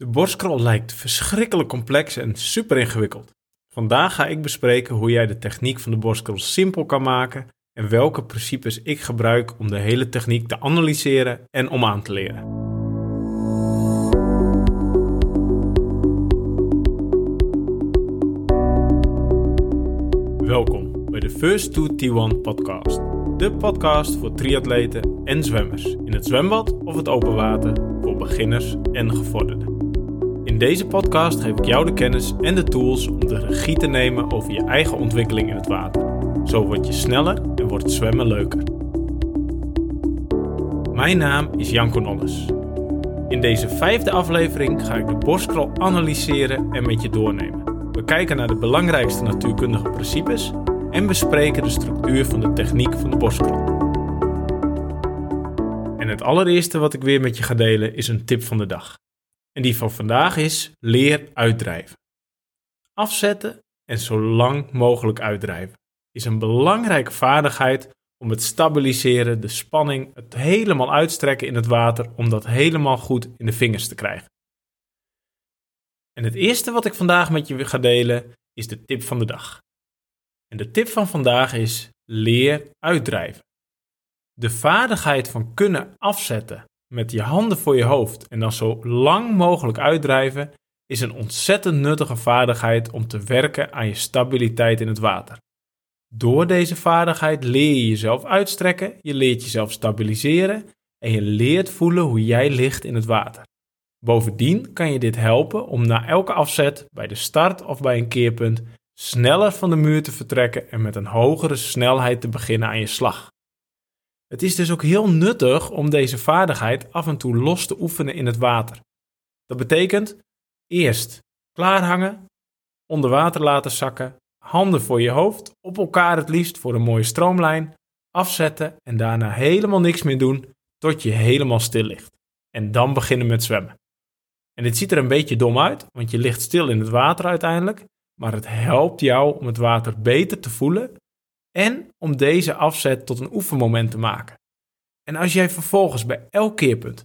De borstkrol lijkt verschrikkelijk complex en super ingewikkeld. Vandaag ga ik bespreken hoe jij de techniek van de borstkrol simpel kan maken en welke principes ik gebruik om de hele techniek te analyseren en om aan te leren. Welkom bij de First to T1 podcast. De podcast voor triatleten en zwemmers in het zwembad of het open water voor beginners en gevorderden. Deze podcast geef ik jou de kennis en de tools om de regie te nemen over je eigen ontwikkeling in het water. Zo word je sneller en wordt zwemmen leuker. Mijn naam is Janko Nolles. In deze vijfde aflevering ga ik de borstkrol analyseren en met je doornemen. We kijken naar de belangrijkste natuurkundige principes en bespreken de structuur van de techniek van de borstkrol. En het allereerste wat ik weer met je ga delen is een tip van de dag. En die van vandaag is leer uitdrijven. Afzetten en zo lang mogelijk uitdrijven is een belangrijke vaardigheid om het stabiliseren, de spanning, het helemaal uitstrekken in het water, om dat helemaal goed in de vingers te krijgen. En het eerste wat ik vandaag met je ga delen is de tip van de dag. En de tip van vandaag is leer uitdrijven. De vaardigheid van kunnen afzetten met je handen voor je hoofd en dan zo lang mogelijk uitdrijven, is een ontzettend nuttige vaardigheid om te werken aan je stabiliteit in het water. Door deze vaardigheid leer je jezelf uitstrekken, je leert jezelf stabiliseren en je leert voelen hoe jij ligt in het water. Bovendien kan je dit helpen om na elke afzet, bij de start of bij een keerpunt, sneller van de muur te vertrekken en met een hogere snelheid te beginnen aan je slag. Het is dus ook heel nuttig om deze vaardigheid af en toe los te oefenen in het water. Dat betekent eerst klaarhangen, onder water laten zakken, handen voor je hoofd, op elkaar het liefst voor een mooie stroomlijn, afzetten en daarna helemaal niks meer doen tot je helemaal stil ligt. En dan beginnen met zwemmen. En dit ziet er een beetje dom uit, want je ligt stil in het water uiteindelijk, maar het helpt jou om het water beter te voelen en om deze afzet tot een oefenmoment te maken. En als jij vervolgens bij elk keerpunt,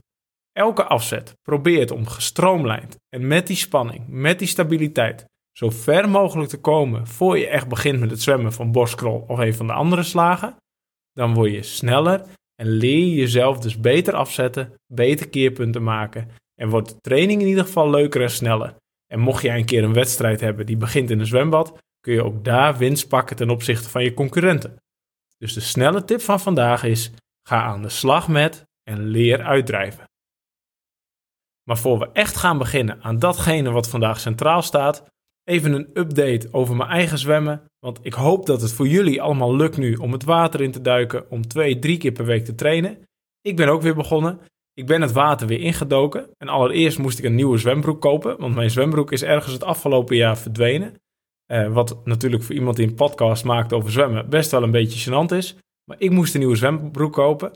elke afzet probeert om gestroomlijnd en met die spanning, met die stabiliteit, zo ver mogelijk te komen voor je echt begint met het zwemmen van borstkrol of een van de andere slagen, dan word je sneller en leer je jezelf dus beter afzetten, beter keerpunten maken en wordt de training in ieder geval leuker en sneller. En mocht jij een keer een wedstrijd hebben die begint in een zwembad, kun je ook daar winst pakken ten opzichte van je concurrenten. Dus de snelle tip van vandaag is: ga aan de slag met en leer uitdrijven. Maar voor we echt gaan beginnen aan datgene wat vandaag centraal staat, even een update over mijn eigen zwemmen. Want ik hoop dat het voor jullie allemaal lukt nu om het water in te duiken, om twee, drie keer per week te trainen. Ik ben ook weer begonnen. Ik ben het water weer ingedoken. En allereerst moest ik een nieuwe zwembroek kopen, want mijn zwembroek is ergens het afgelopen jaar verdwenen. Uh, wat natuurlijk voor iemand die een podcast maakt over zwemmen best wel een beetje gênant is. Maar ik moest een nieuwe zwembroek kopen.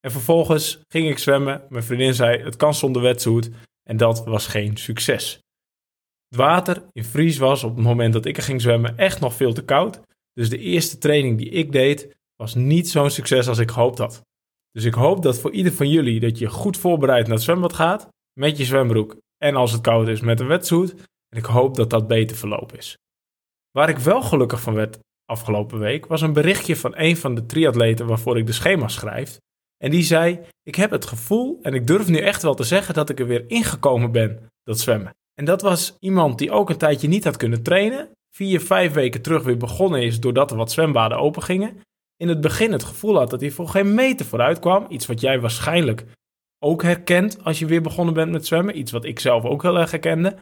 En vervolgens ging ik zwemmen. Mijn vriendin zei: het kan zonder wetsuit. En dat was geen succes. Het water in Vries was op het moment dat ik er ging zwemmen echt nog veel te koud. Dus de eerste training die ik deed was niet zo'n succes als ik gehoopt had. Dus ik hoop dat voor ieder van jullie dat je goed voorbereid naar het zwembad gaat. Met je zwembroek en als het koud is met een wetsuit. En ik hoop dat dat beter verlopen is. Waar ik wel gelukkig van werd afgelopen week was een berichtje van een van de triatleten waarvoor ik de schema's schrijf. En die zei: Ik heb het gevoel en ik durf nu echt wel te zeggen dat ik er weer ingekomen ben, dat zwemmen. En dat was iemand die ook een tijdje niet had kunnen trainen. Vier, vijf weken terug weer begonnen is doordat er wat zwembaden open gingen. In het begin het gevoel had dat hij voor geen meter vooruit kwam. Iets wat jij waarschijnlijk ook herkent als je weer begonnen bent met zwemmen. Iets wat ik zelf ook heel erg herkende.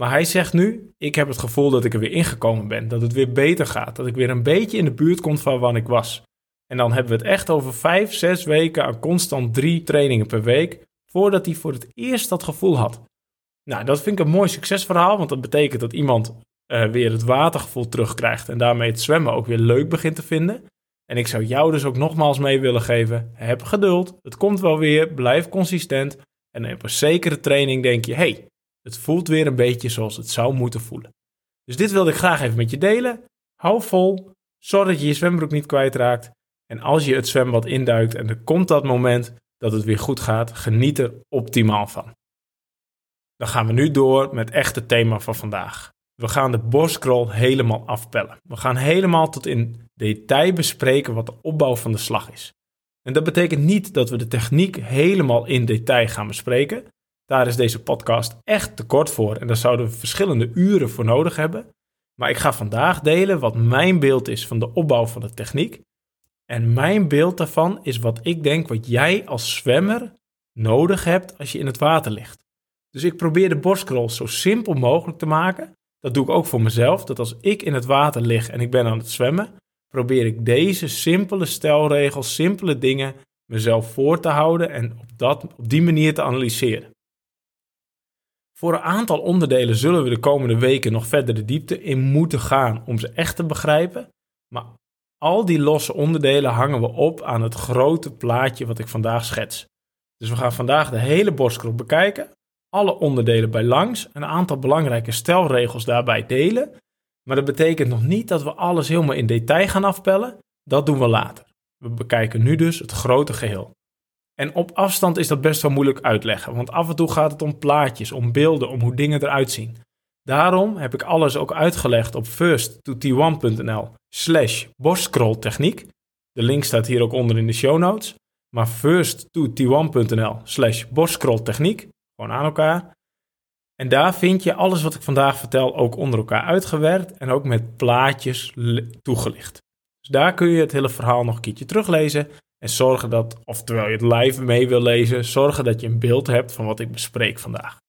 Maar hij zegt nu: Ik heb het gevoel dat ik er weer ingekomen ben. Dat het weer beter gaat. Dat ik weer een beetje in de buurt kom van waar ik was. En dan hebben we het echt over vijf, zes weken aan constant drie trainingen per week. Voordat hij voor het eerst dat gevoel had. Nou, dat vind ik een mooi succesverhaal. Want dat betekent dat iemand uh, weer het watergevoel terugkrijgt. En daarmee het zwemmen ook weer leuk begint te vinden. En ik zou jou dus ook nogmaals mee willen geven: heb geduld. Het komt wel weer. Blijf consistent. En op een zekere training denk je: hey, het voelt weer een beetje zoals het zou moeten voelen. Dus dit wilde ik graag even met je delen. Hou vol, zorg dat je je zwembroek niet kwijtraakt. En als je het zwembad induikt en er komt dat moment dat het weer goed gaat, geniet er optimaal van. Dan gaan we nu door met echt het thema van vandaag. We gaan de borstkrol helemaal afpellen. We gaan helemaal tot in detail bespreken wat de opbouw van de slag is. En dat betekent niet dat we de techniek helemaal in detail gaan bespreken. Daar is deze podcast echt te kort voor en daar zouden we verschillende uren voor nodig hebben. Maar ik ga vandaag delen wat mijn beeld is van de opbouw van de techniek. En mijn beeld daarvan is wat ik denk wat jij als zwemmer nodig hebt als je in het water ligt. Dus ik probeer de borstcrawl zo simpel mogelijk te maken. Dat doe ik ook voor mezelf. Dat als ik in het water lig en ik ben aan het zwemmen, probeer ik deze simpele stelregels, simpele dingen mezelf voor te houden en op, dat, op die manier te analyseren. Voor een aantal onderdelen zullen we de komende weken nog verder de diepte in moeten gaan om ze echt te begrijpen. Maar al die losse onderdelen hangen we op aan het grote plaatje wat ik vandaag schets. Dus we gaan vandaag de hele borstkrop bekijken, alle onderdelen bij langs, een aantal belangrijke stelregels daarbij delen. Maar dat betekent nog niet dat we alles helemaal in detail gaan afpellen. Dat doen we later. We bekijken nu dus het grote geheel. En op afstand is dat best wel moeilijk uitleggen, want af en toe gaat het om plaatjes, om beelden, om hoe dingen eruit zien. Daarom heb ik alles ook uitgelegd op first2t1.nl slash techniek. De link staat hier ook onder in de show notes. Maar first2t1.nl slash techniek, gewoon aan elkaar. En daar vind je alles wat ik vandaag vertel ook onder elkaar uitgewerkt en ook met plaatjes toegelicht. Dus daar kun je het hele verhaal nog een keertje teruglezen en zorgen dat, of terwijl je het live mee wil lezen, zorgen dat je een beeld hebt van wat ik bespreek vandaag.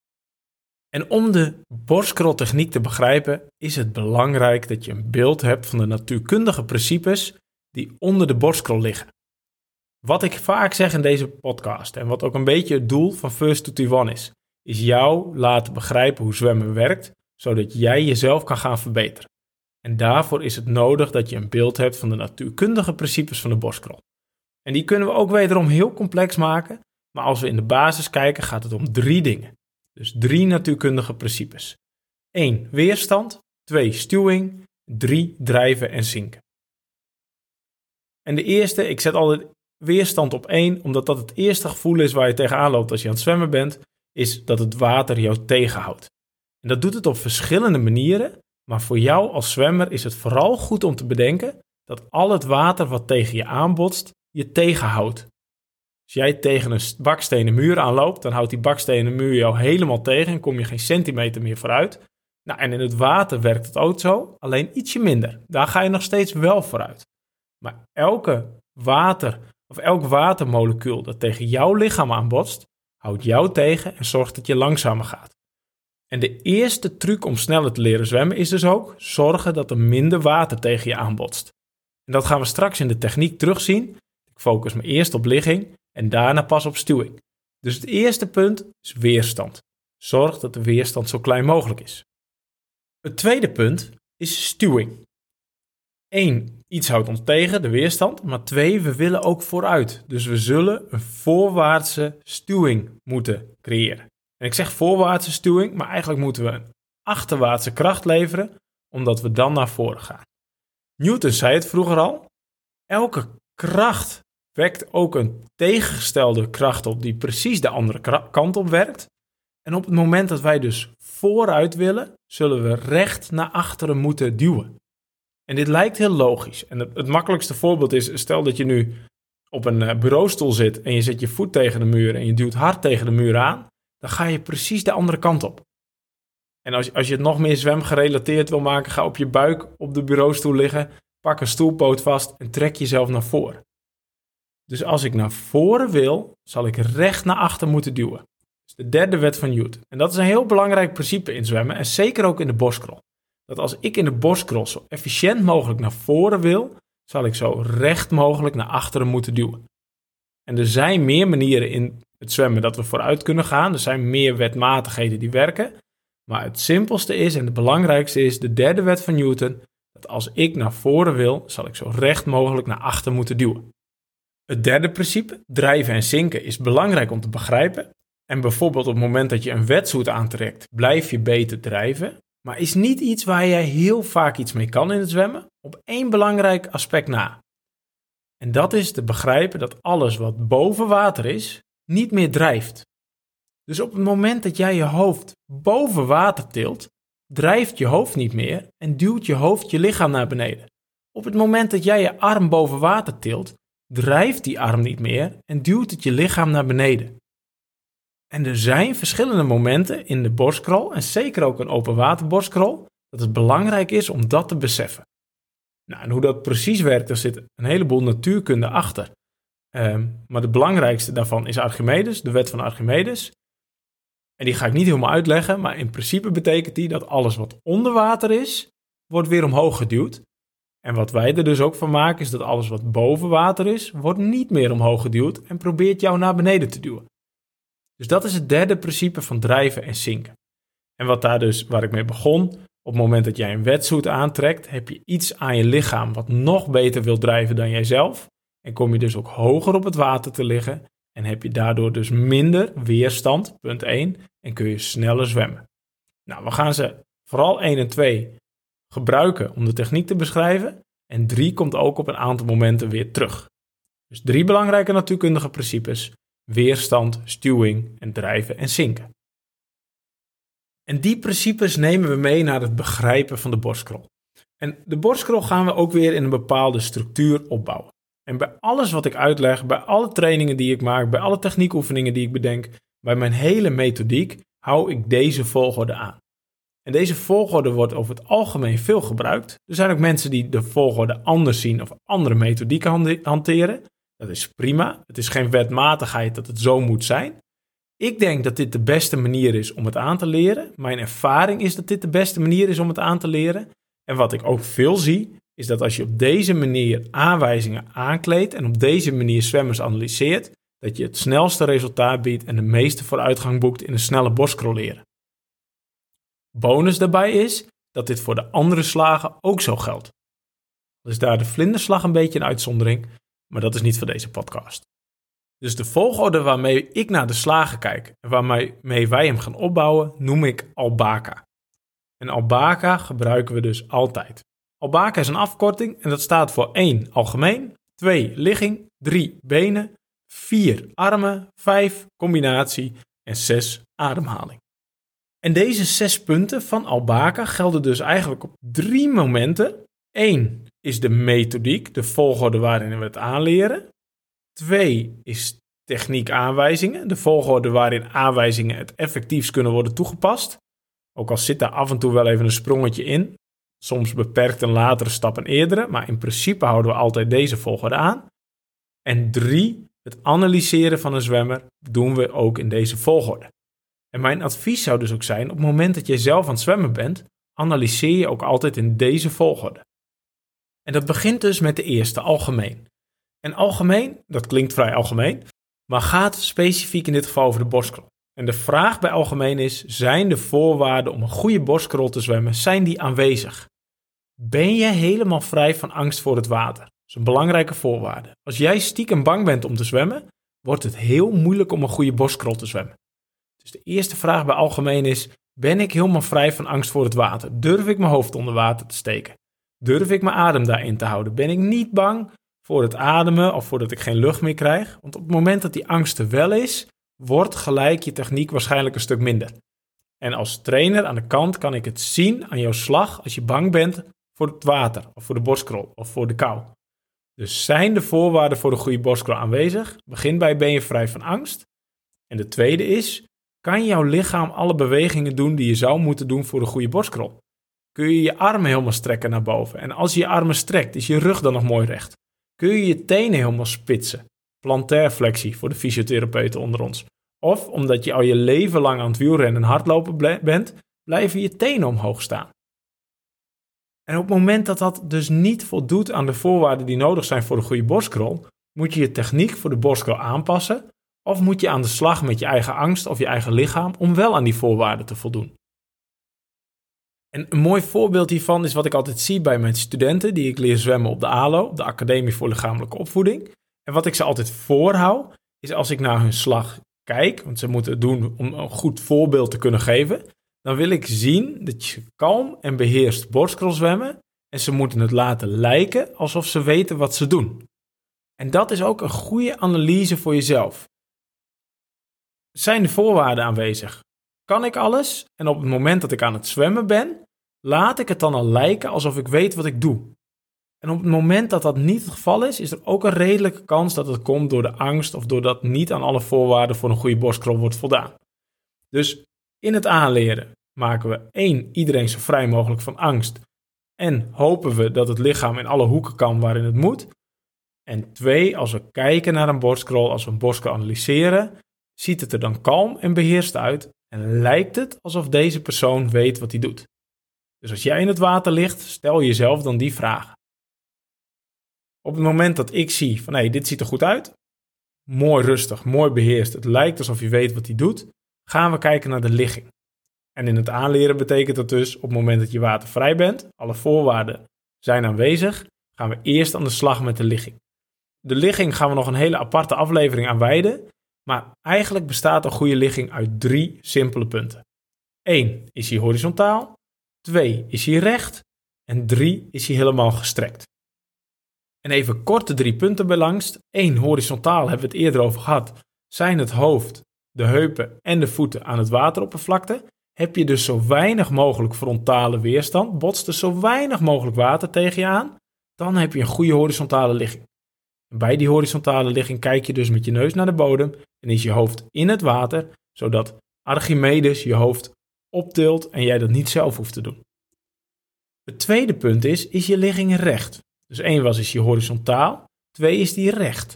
En om de borstkroltechniek te begrijpen, is het belangrijk dat je een beeld hebt van de natuurkundige principes die onder de borstkrol liggen. Wat ik vaak zeg in deze podcast en wat ook een beetje het doel van First to T1 is, is jou laten begrijpen hoe zwemmen werkt, zodat jij jezelf kan gaan verbeteren. En daarvoor is het nodig dat je een beeld hebt van de natuurkundige principes van de borstkrol. En die kunnen we ook wederom heel complex maken, maar als we in de basis kijken gaat het om drie dingen. Dus drie natuurkundige principes. 1. Weerstand. 2. Stuwing. 3. Drijven en zinken. En de eerste, ik zet altijd weerstand op 1, omdat dat het eerste gevoel is waar je tegenaan loopt als je aan het zwemmen bent, is dat het water jou tegenhoudt. En dat doet het op verschillende manieren, maar voor jou als zwemmer is het vooral goed om te bedenken dat al het water wat tegen je aanbotst, je tegenhoudt. Als jij tegen een bakstenen muur aanloopt, dan houdt die bakstenen muur jou helemaal tegen en kom je geen centimeter meer vooruit. Nou, en in het water werkt het ook zo, alleen ietsje minder. Daar ga je nog steeds wel vooruit. Maar elke water of elk watermolecuul dat tegen jouw lichaam aanbotst, houdt jou tegen en zorgt dat je langzamer gaat. En de eerste truc om sneller te leren zwemmen is dus ook zorgen dat er minder water tegen je aanbotst. En dat gaan we straks in de techniek terugzien. Ik focus me eerst op ligging en daarna pas op stuwing. Dus het eerste punt is weerstand. Zorg dat de weerstand zo klein mogelijk is. Het tweede punt is stuwing. 1. Iets houdt ons tegen, de weerstand. Maar twee, we willen ook vooruit. Dus we zullen een voorwaartse stuwing moeten creëren. En ik zeg voorwaartse stuwing, maar eigenlijk moeten we een achterwaartse kracht leveren, omdat we dan naar voren gaan. Newton zei het vroeger al. Elke kracht wekt ook een tegengestelde kracht op die precies de andere kant op werkt. En op het moment dat wij dus vooruit willen, zullen we recht naar achteren moeten duwen. En dit lijkt heel logisch. En het, makkelijkste voorbeeld is, stel dat je nu op een eh, bureaustoel zit en je zet je voet tegen de muur en je duwt hard tegen de muur aan, dan ga je precies de andere kant op. En als, als je het nog meer zwemgerelateerd wil maken, ga op je buik op de bureaustoel liggen, pak een stoelpoot vast en trek jezelf naar voren. Dus als ik naar voren wil, zal ik recht naar achter moeten duwen. Dat is de derde wet van Newton. En dat is een heel belangrijk principe in zwemmen en zeker ook in de borstkrol dat als ik in de borstcross zo efficiënt mogelijk naar voren wil, zal ik zo recht mogelijk naar achteren moeten duwen. En er zijn meer manieren in het zwemmen dat we vooruit kunnen gaan. Er zijn meer wetmatigheden die werken. Maar het simpelste is en het belangrijkste is de derde wet van Newton. Dat als ik naar voren wil, zal ik zo recht mogelijk naar achter moeten duwen. Het derde principe, drijven en zinken, is belangrijk om te begrijpen. En bijvoorbeeld op het moment dat je een wetsuit aantrekt, blijf je beter drijven maar is niet iets waar jij heel vaak iets mee kan in het zwemmen, op één belangrijk aspect na. En dat is te begrijpen dat alles wat boven water is, niet meer drijft. Dus op het moment dat jij je hoofd boven water tilt, drijft je hoofd niet meer en duwt je hoofd je lichaam naar beneden. Op het moment dat jij je arm boven water tilt, drijft die arm niet meer en duwt het je lichaam naar beneden. En er zijn verschillende momenten in de borstkrol, en zeker ook een open water borstkrol, dat het belangrijk is om dat te beseffen. Nou, en hoe dat precies werkt, daar zit een heleboel natuurkunde achter. Ehm, maar de belangrijkste daarvan is Archimedes, de wet van Archimedes. En die ga ik niet helemaal uitleggen, maar in principe betekent die dat alles wat onder water is, wordt weer omhoog geduwd. En wat wij er dus ook van maken, is dat alles wat boven water is, wordt niet meer omhoog geduwd en probeert jou naar beneden te duwen. Dus dat is het derde principe van drijven en zinken. En wat daar dus, waar ik mee begon, op het moment dat jij een wetsuit aantrekt, heb je iets aan je lichaam wat nog beter wil drijven dan jijzelf. En kom je dus ook hoger op het water te liggen en heb je daardoor dus minder weerstand, punt 1, en kun je sneller zwemmen. Nou, we gaan ze vooral 1 en 2 gebruiken om de techniek te beschrijven. En 3 komt ook op een aantal momenten weer terug. Dus drie belangrijke natuurkundige principes: weerstand, stuwing en drijven en zinken. En die principes nemen we mee naar het begrijpen van de borstkrol. En de borstkrol gaan we ook weer in een bepaalde structuur opbouwen. En bij alles wat ik uitleg, bij alle trainingen die ik maak, bij alle techniekoefeningen die ik bedenk, bij mijn hele methodiek, hou ik deze volgorde aan. En deze volgorde wordt over het algemeen veel gebruikt. Er zijn ook mensen die de volgorde anders zien of andere methodieken hanteren. Dat is prima. Het is geen wetmatigheid dat het zo moet zijn. Ik denk dat dit de beste manier is om het aan te leren. Mijn ervaring is dat dit de beste manier is om het aan te leren. En wat ik ook veel zie, is dat als je op deze manier aanwijzingen aankleedt en op deze manier zwemmers analyseert, dat je het snelste resultaat biedt en de meeste vooruitgang boekt in een snelle borstcrolleren. Bonus daarbij is dat dit voor de andere slagen ook zo geldt. Dus daar de vlinderslag een beetje een uitzondering, maar dat is niet voor deze podcast. Dus de volgorde waarmee ik naar de slagen kijk en waarmee wij hem gaan opbouwen, noem ik Albaka. En Albaka gebruiken we dus altijd. Albaka is een afkorting en dat staat voor 1 algemeen, 2 ligging, 3 benen, 4 armen, 5 combinatie en 6 ademhaling. En deze zes punten van Albaka gelden dus eigenlijk op drie momenten. Eén is de methodiek, de volgorde waarin we het aanleren. Twee is techniek aanwijzingen, de volgorde waarin aanwijzingen het effectiefst kunnen worden toegepast. Ook al zit daar af en toe wel even een sprongetje in. Soms beperkt een latere stap een eerdere, maar in principe houden we altijd deze volgorde aan. En drie, het analyseren van een zwemmer doen we ook in deze volgorde. En mijn advies zou dus ook zijn: op het moment dat jij zelf aan het zwemmen bent, analyseer je ook altijd in deze volgorde. En dat begint dus met de eerste, algemeen. En algemeen, dat klinkt vrij algemeen, maar gaat specifiek in dit geval over de borstkrol. En de vraag bij algemeen is: zijn de voorwaarden om een goede borstkrol te zwemmen, zijn die aanwezig? Ben je helemaal vrij van angst voor het water? Dat is een belangrijke voorwaarde. Als jij stiekem bang bent om te zwemmen, wordt het heel moeilijk om een goede borstkrol te zwemmen. Dus de eerste vraag bij algemeen is: ben ik helemaal vrij van angst voor het water? Durf ik mijn hoofd onder water te steken? Durf ik mijn adem daarin te houden? Ben ik niet bang voor het ademen of voordat ik geen lucht meer krijg? Want op het moment dat die angst er wel is, wordt gelijk je techniek waarschijnlijk een stuk minder. En als trainer aan de kant kan ik het zien aan jouw slag als je bang bent voor het water of voor de borstkrol of voor de kou. Dus zijn de voorwaarden voor een goede borstkrol aanwezig? Begin bij ben je vrij van angst. En de tweede is, kan jouw lichaam alle bewegingen doen die je zou moeten doen voor een goede borstkrol? Kun je je armen helemaal strekken naar boven? En als je je armen strekt, is je rug dan nog mooi recht? Kun je je tenen helemaal spitsen? Plantairflexie voor de fysiotherapeuten onder ons. Of omdat je al je leven lang aan het wielrennen en hardlopen bent, blijven je tenen omhoog staan. En op het moment dat dat dus niet voldoet aan de voorwaarden die nodig zijn voor een goede borstkrol, moet je je techniek voor de borstkrol aanpassen of moet je aan de slag met je eigen angst of je eigen lichaam om wel aan die voorwaarden te voldoen? En een mooi voorbeeld hiervan is wat ik altijd zie bij mijn studenten die ik leer zwemmen op de ALO, de Academie voor Lichamelijke Opvoeding. En wat ik ze altijd voorhoud, is als ik naar hun slag kijk, want ze moeten het doen om een goed voorbeeld te kunnen geven, dan wil ik zien dat je kalm en beheerst borstkrol zwemmen en ze moeten het laten lijken alsof ze weten wat ze doen. En dat is ook een goede analyse voor jezelf. zijn de voorwaarden aanwezig? Kan ik alles? En op het moment dat ik aan het zwemmen ben, laat ik het dan al lijken alsof ik weet wat ik doe. En op het moment dat dat niet het geval is, is er ook een redelijke kans dat het komt door de angst of doordat niet aan alle voorwaarden voor een goede borstkrol wordt voldaan. Dus in het aanleren maken we één, iedereen zo vrij mogelijk van angst. En hopen we dat het lichaam in alle hoeken kan waarin het moet. En twee, als we kijken naar een borstkrol, als we een borstkrol analyseren, ziet het er dan kalm en beheerst uit en lijkt het alsof deze persoon weet wat hij doet. Dus als jij in het water ligt, stel jezelf dan die vragen. Op het moment dat ik zie van hé, hey, dit ziet er goed uit, mooi rustig, mooi beheerst, het lijkt alsof je weet wat hij doet, gaan we kijken naar de ligging. En in het aanleren betekent dat dus op het moment dat je watervrij bent, alle voorwaarden zijn aanwezig, gaan we eerst aan de slag met de ligging. De ligging gaan we nog een hele aparte aflevering aan wijden, maar eigenlijk bestaat een goede ligging uit drie simpele punten. 1. Is hij horizontaal? 2. Is hij recht? En 3. Is hij helemaal gestrekt? En even korte drie punten belangst. 1. Horizontaal hebben we het eerder over gehad. Zijn het hoofd, de heupen en de voeten aan het wateroppervlakte? Heb je dus zo weinig mogelijk frontale weerstand, botst er zo weinig mogelijk water tegen je aan, dan heb je een goede horizontale ligging. Bij die horizontale ligging kijk je dus met je neus naar de bodem en is je hoofd in het water, zodat Archimedes je hoofd optilt en jij dat niet zelf hoeft te doen. Het tweede punt is, is je ligging recht? Dus één was, is je horizontaal. Twee is die recht.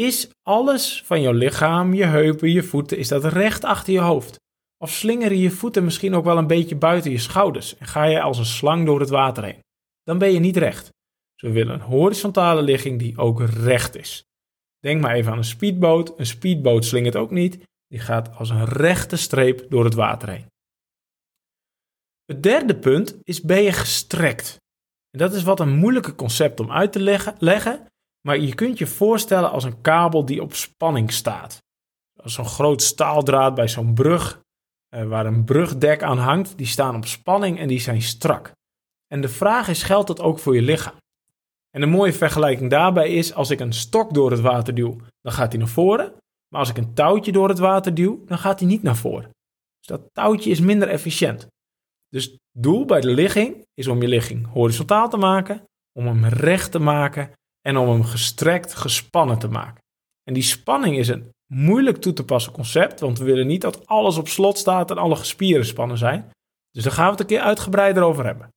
Is alles van jouw lichaam, je heupen, je voeten, is dat recht achter je hoofd? Of slingeren je voeten misschien ook wel een beetje buiten je schouders en ga je als een slang door het water heen? Dan ben je niet recht. Dus we willen een horizontale ligging die ook recht is. Denk maar even aan een speedboot. Een speedboot slingert ook niet. Die gaat als een rechte streep door het water heen. Het derde punt is ben je gestrekt. En dat is wat een moeilijke concept om uit te leggen, leggen, maar je kunt je voorstellen als een kabel die op spanning staat. Zo'n groot staaldraad bij zo'n brug, eh, waar een brugdek aan hangt, die staan op spanning en die zijn strak. En de vraag is, geldt dat ook voor je lichaam? En een mooie vergelijking daarbij is, als ik een stok door het water duw, dan gaat hij naar voren. Maar als ik een touwtje door het water duw, dan gaat hij niet naar voren. Dus dat touwtje is minder efficiënt. Dus het doel bij de ligging is om je ligging horizontaal te maken, om hem recht te maken en om hem gestrekt, gespannen te maken. En die spanning is een moeilijk toe te passen concept, want we willen niet dat alles op slot staat en alle gespieren spannen zijn. Dus daar gaan we het een keer uitgebreider over hebben.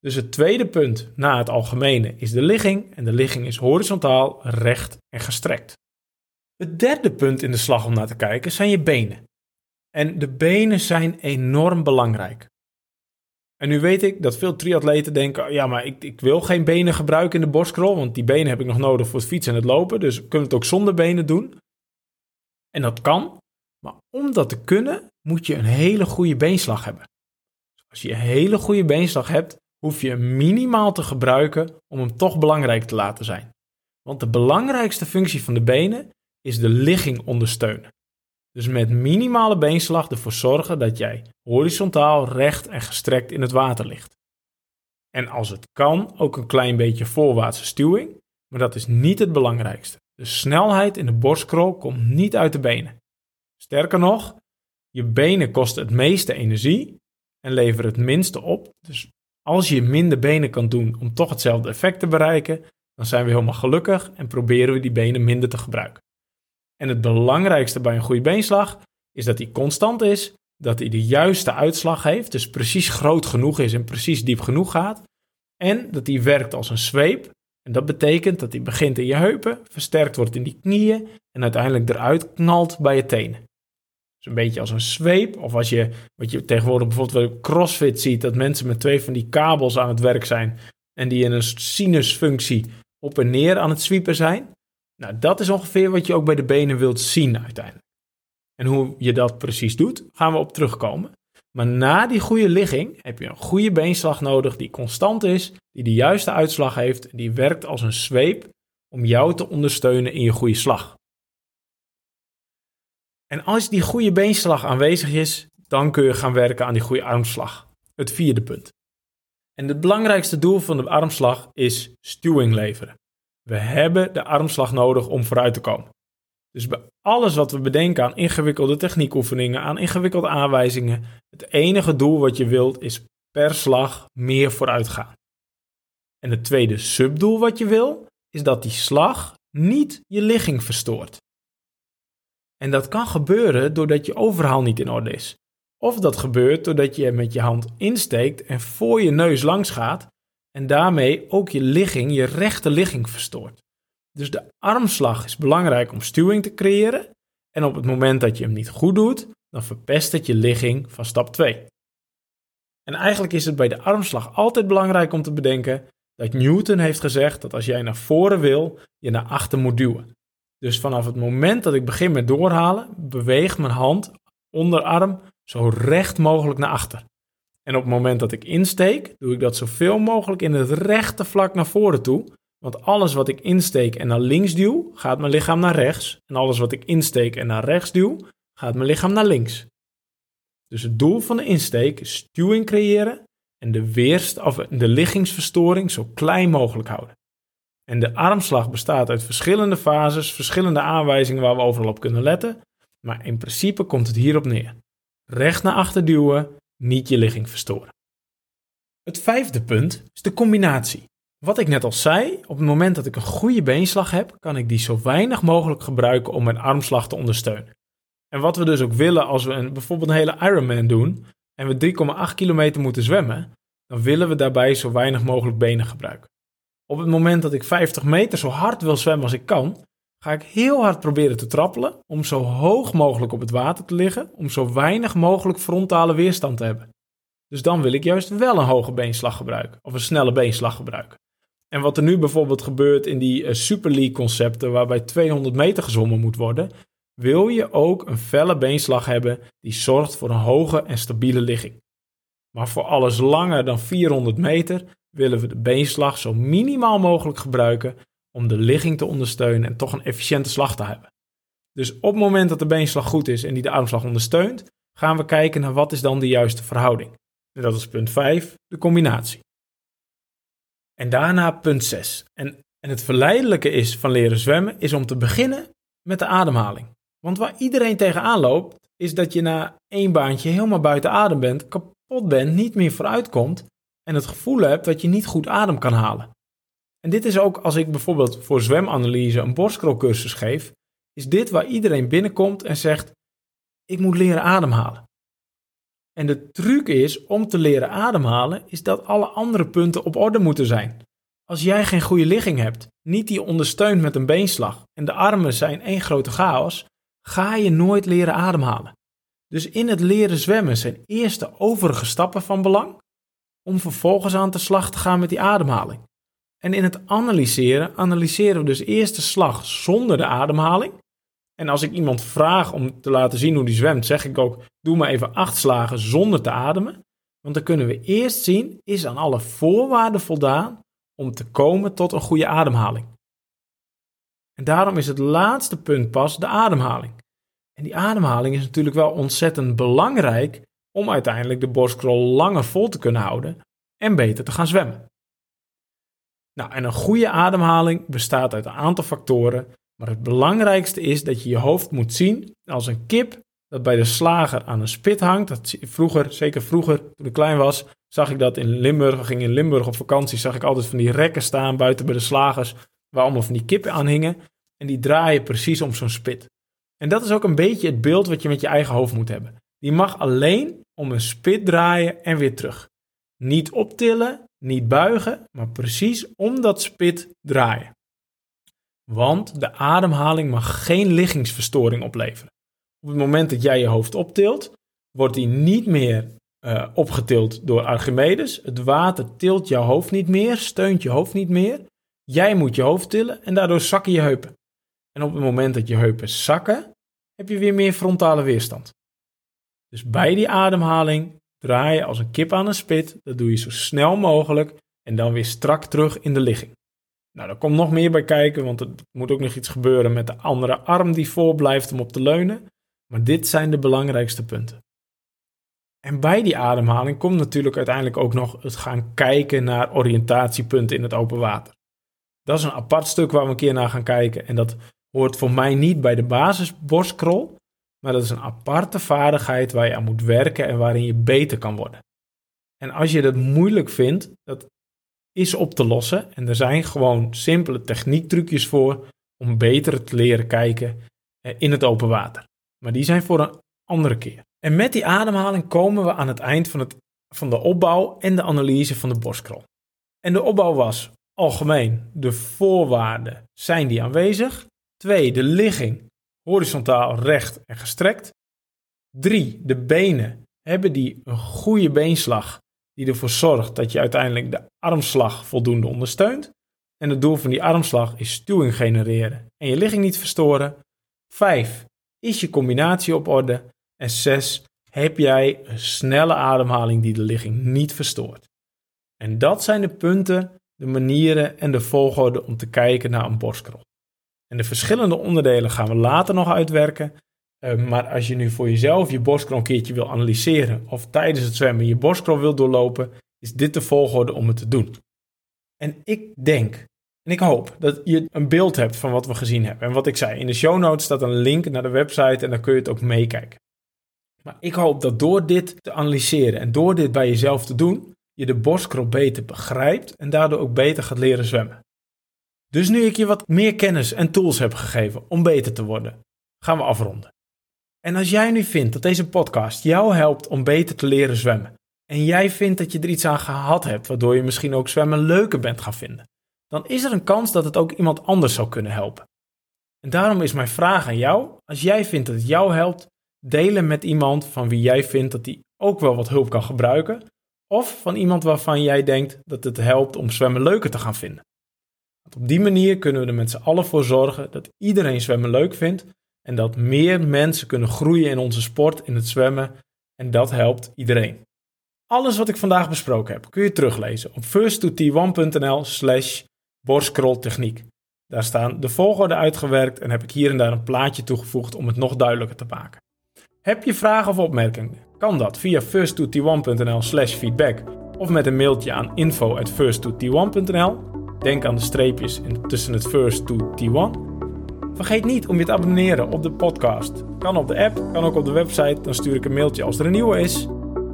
Dus het tweede punt na het algemene is de ligging en de ligging is horizontaal, recht en gestrekt. Het derde punt in de slag om naar te kijken zijn je benen. En de benen zijn enorm belangrijk. En nu weet ik dat veel triatleten denken: ja, maar ik, ik wil geen benen gebruiken in de borstcrawl, want die benen heb ik nog nodig voor het fietsen en het lopen. Dus kunnen we het ook zonder benen doen. En dat kan, maar om dat te kunnen, moet je een hele goede beenslag hebben. Als je een hele goede beenslag hebt, hoef je hem minimaal te gebruiken om hem toch belangrijk te laten zijn. Want de belangrijkste functie van de benen is de ligging ondersteunen. Dus met minimale beenslag ervoor zorgen dat jij horizontaal, recht en gestrekt in het water ligt. En als het kan, ook een klein beetje voorwaartse stuwing, maar dat is niet het belangrijkste. De snelheid in de borstkrol komt niet uit de benen. Sterker nog, je benen kosten het meeste energie en leveren het minste op. Dus als je minder benen kan doen om toch hetzelfde effect te bereiken, dan zijn we helemaal gelukkig en proberen we die benen minder te gebruiken. En het belangrijkste bij een goede beenslag is dat hij constant is, dat hij de juiste uitslag heeft, dus precies groot genoeg is en precies diep genoeg gaat. En dat hij werkt als een zweep. En dat betekent dat hij begint in je heupen, versterkt wordt in die knieën en uiteindelijk eruit knalt bij je tenen. Dus een beetje als een zweep. Of als je, wat je tegenwoordig bijvoorbeeld bij CrossFit ziet, dat mensen met twee van die kabels aan het werk zijn. En die in een sinusfunctie op en neer aan het sweepen zijn. Nou, dat is ongeveer wat je ook bij de benen wilt zien uiteindelijk. En hoe je dat precies doet, gaan we op terugkomen. Maar na die goede ligging heb je een goede beenslag nodig die constant is, die de juiste uitslag heeft die werkt als een zweep om jou te ondersteunen in je goede slag. En als die goede beenslag aanwezig is, dan kun je gaan werken aan die goede armslag. Het vierde punt. En het belangrijkste doel van de armslag is stuwing leveren. We hebben de armslag nodig om vooruit te komen. Dus bij alles wat we bedenken aan ingewikkelde techniekoefeningen, aan ingewikkelde aanwijzingen, het enige doel wat je wilt is per slag meer vooruit gaan. En het tweede subdoel wat je wil, is dat die slag niet je ligging verstoort. En dat kan gebeuren doordat je overhaal niet in orde is. Of dat gebeurt doordat je met je hand insteekt en voor je neus langs gaat en daarmee ook je ligging, je rechte ligging verstoort. Dus de armslag is belangrijk om stuwing te creëren en op het moment dat je hem niet goed doet, dan verpest het je ligging van stap 2. En eigenlijk is het bij de armslag altijd belangrijk om te bedenken dat Newton heeft gezegd dat als jij naar voren wil, je naar achter moet duwen. Dus vanaf het moment dat ik begin met doorhalen, beweegt mijn hand, onderarm, zo recht mogelijk naar achter. En op het moment dat ik insteek, doe ik dat zoveel mogelijk in het rechte vlak naar voren toe. Want alles wat ik insteek en naar links duw, gaat mijn lichaam naar rechts. En alles wat ik insteek en naar rechts duw, gaat mijn lichaam naar links. Dus het doel van de insteek is stuwing creëren en de, weerst, of de liggingsverstoring zo klein mogelijk houden. En de armslag bestaat uit verschillende fases, verschillende aanwijzingen waar we overal op kunnen letten. Maar in principe komt het hierop neer. Recht naar achter duwen, niet je ligging verstoren. Het vijfde punt is de combinatie. Wat ik net al zei, op het moment dat ik een goede beenslag heb, kan ik die zo weinig mogelijk gebruiken om mijn armslag te ondersteunen. En wat we dus ook willen als we een, bijvoorbeeld een hele Ironman doen en we 3,8 kilometer moeten zwemmen, dan willen we daarbij zo weinig mogelijk benen gebruiken. Op het moment dat ik 50 meter zo hard wil zwemmen als ik kan, ga ik heel hard proberen te trappelen om zo hoog mogelijk op het water te liggen, om zo weinig mogelijk frontale weerstand te hebben. Dus dan wil ik juist wel een hoge beenslag gebruiken, of een snelle beenslag gebruiken. En wat er nu bijvoorbeeld gebeurt in die uh, Super League concepten, waarbij 200 meter gezwommen moet worden, wil je ook een felle beenslag hebben die zorgt voor een hoge en stabiele ligging. Maar voor alles langer dan 400 meter willen we de beenslag zo minimaal mogelijk gebruiken om de ligging te ondersteunen en toch een efficiënte slag te hebben. Dus op het moment dat de beenslag goed is en die de armslag ondersteunt, gaan we kijken naar wat is dan de juiste verhouding. En dat is punt 5, de combinatie. En daarna punt 6. En, en het verleidelijke is van leren zwemmen is om te beginnen met de ademhaling. Want waar iedereen tegenaan loopt, is dat je na één baantje helemaal buiten adem bent, kapot bent, niet meer vooruit komt en het gevoel hebt dat je niet goed adem kan halen. En dit is ook als ik bijvoorbeeld voor zwemanalyse een borstkrolcursus geef, is dit waar iedereen binnenkomt en zegt: Ik moet leren ademhalen. En de truc is om te leren ademhalen, is dat alle andere punten op orde moeten zijn. Als jij geen goede ligging hebt, niet die ondersteunt met een beenslag en de armen zijn één grote chaos, ga je nooit leren ademhalen. Dus in het leren zwemmen zijn eerst de overige stappen van belang, om vervolgens aan de slag te gaan met die ademhaling. En in het analyseren, analyseren we dus eerst de slag zonder de ademhaling. En als ik iemand vraag om te laten zien hoe die zwemt, zeg ik ook: doe maar even acht slagen zonder te ademen. Want dan kunnen we eerst zien: is aan alle voorwaarden voldaan om te komen tot een goede ademhaling. En daarom is het laatste punt pas de ademhaling. En die ademhaling is natuurlijk wel ontzettend belangrijk om uiteindelijk de borstkrol langer vol te kunnen houden en beter te gaan zwemmen. Nou, en een goede ademhaling bestaat uit een aantal factoren, maar het belangrijkste is dat je je hoofd moet zien als een kip dat bij de slager aan een spit hangt. Dat vroeger, zeker vroeger toen ik klein was, zag ik dat in Limburg. We gingen in Limburg op vakantie, zag ik altijd van die rekken staan buiten bij de slagers, waar allemaal van die kippen aan hingen. En die draaien precies om zo'n spit. En dat is ook een beetje het beeld wat je met je eigen hoofd moet hebben. Die mag alleen om een spit draaien en weer terug. Niet optillen, niet buigen, maar precies om dat spit draaien. Want de ademhaling mag geen liggingsverstoring opleveren. Op het moment dat jij je hoofd optilt, wordt die niet meer uh, opgetild door Archimedes. Het water tilt jouw hoofd niet meer, steunt je hoofd niet meer. Jij moet je hoofd tillen en daardoor zakken je heupen. En op het moment dat je heupen zakken, heb je weer meer frontale weerstand. Dus bij die ademhaling draai je als een kip aan een spit. Dat doe je zo snel mogelijk en dan weer strak terug in de ligging. Nou, er komt nog meer bij kijken, want er moet ook nog iets gebeuren met de andere arm die vol blijft om op te leunen. Maar dit zijn de belangrijkste punten. En bij die ademhaling komt natuurlijk uiteindelijk ook nog het gaan kijken naar oriëntatiepunten in het open water. Dat is een apart stuk waar we een keer naar gaan kijken en dat hoort voor mij niet bij de basisborstkrol, maar dat is een aparte vaardigheid waar je aan moet werken en waarin je beter kan worden. En als je dat moeilijk vindt, dat is op te lossen. En er zijn gewoon simpele techniektrucjes voor om beter te leren kijken eh, in het open water. Maar die zijn voor een andere keer. En met die ademhaling komen we aan het eind van, het, van de opbouw en de analyse van de borstkrol. En de opbouw was algemeen, de voorwaarden zijn die aanwezig. Twee, de ligging horizontaal recht en gestrekt. Drie, de benen hebben die een goede beenslag die ervoor zorgt dat je uiteindelijk de armslag voldoende ondersteunt. En het doel van die armslag is stuwing genereren en je ligging niet verstoren. 5. Is je combinatie op orde? En 6. Heb jij een snelle ademhaling die de ligging niet verstoort? En dat zijn de punten, de manieren en de volgorde om te kijken naar een borstkrol. En de verschillende onderdelen gaan we later nog uitwerken. Uh, maar als je nu voor jezelf je borstkrol een keertje wil analyseren of tijdens het zwemmen je borstkrol wil doorlopen, is dit de volgorde om het te doen. En ik denk en ik hoop dat je een beeld hebt van wat we gezien hebben. En wat ik zei, in de show notes staat een link naar de website en dan kun je het ook meekijken. Maar ik hoop dat door dit te analyseren en door dit bij jezelf te doen, je de borstkrol beter begrijpt en daardoor ook beter gaat leren zwemmen. Dus nu ik je wat meer kennis en tools heb gegeven om beter te worden, gaan we afronden. En als jij nu vindt dat deze podcast jou helpt om beter te leren zwemmen, en jij vindt dat je er iets aan gehad hebt, waardoor je misschien ook zwemmen leuker bent gaan vinden, dan is er een kans dat het ook iemand anders zou kunnen helpen. En daarom is mijn vraag aan jou: als jij vindt dat het jou helpt, delen met iemand van wie jij vindt dat die ook wel wat hulp kan gebruiken, of van iemand waarvan jij denkt dat het helpt om zwemmen leuker te gaan vinden. Op die manier kunnen we er met z'n allen voor zorgen dat iedereen zwemmen leuk vindt en dat meer mensen kunnen groeien in onze sport, in het zwemmen. En dat helpt iedereen. Alles wat ik vandaag besproken heb kun je teruglezen op first2t1.nl slash borstkroltechniek. Daar staan de volgorde uitgewerkt en heb ik hier en daar een plaatje toegevoegd om het nog duidelijker te maken. Heb je vragen of opmerkingen? Kan dat via first2t1.nl slash feedback of met een mailtje aan info at first2t1.nl. Denk aan de streepjes tussen het first to T1 Vergeet niet om je te abonneren op de podcast. Kan op de app, kan ook op de website. Dan stuur ik een mailtje als er een nieuwe is.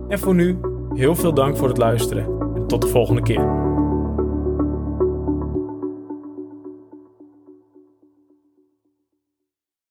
En voor nu, heel veel dank voor het luisteren en tot de volgende keer.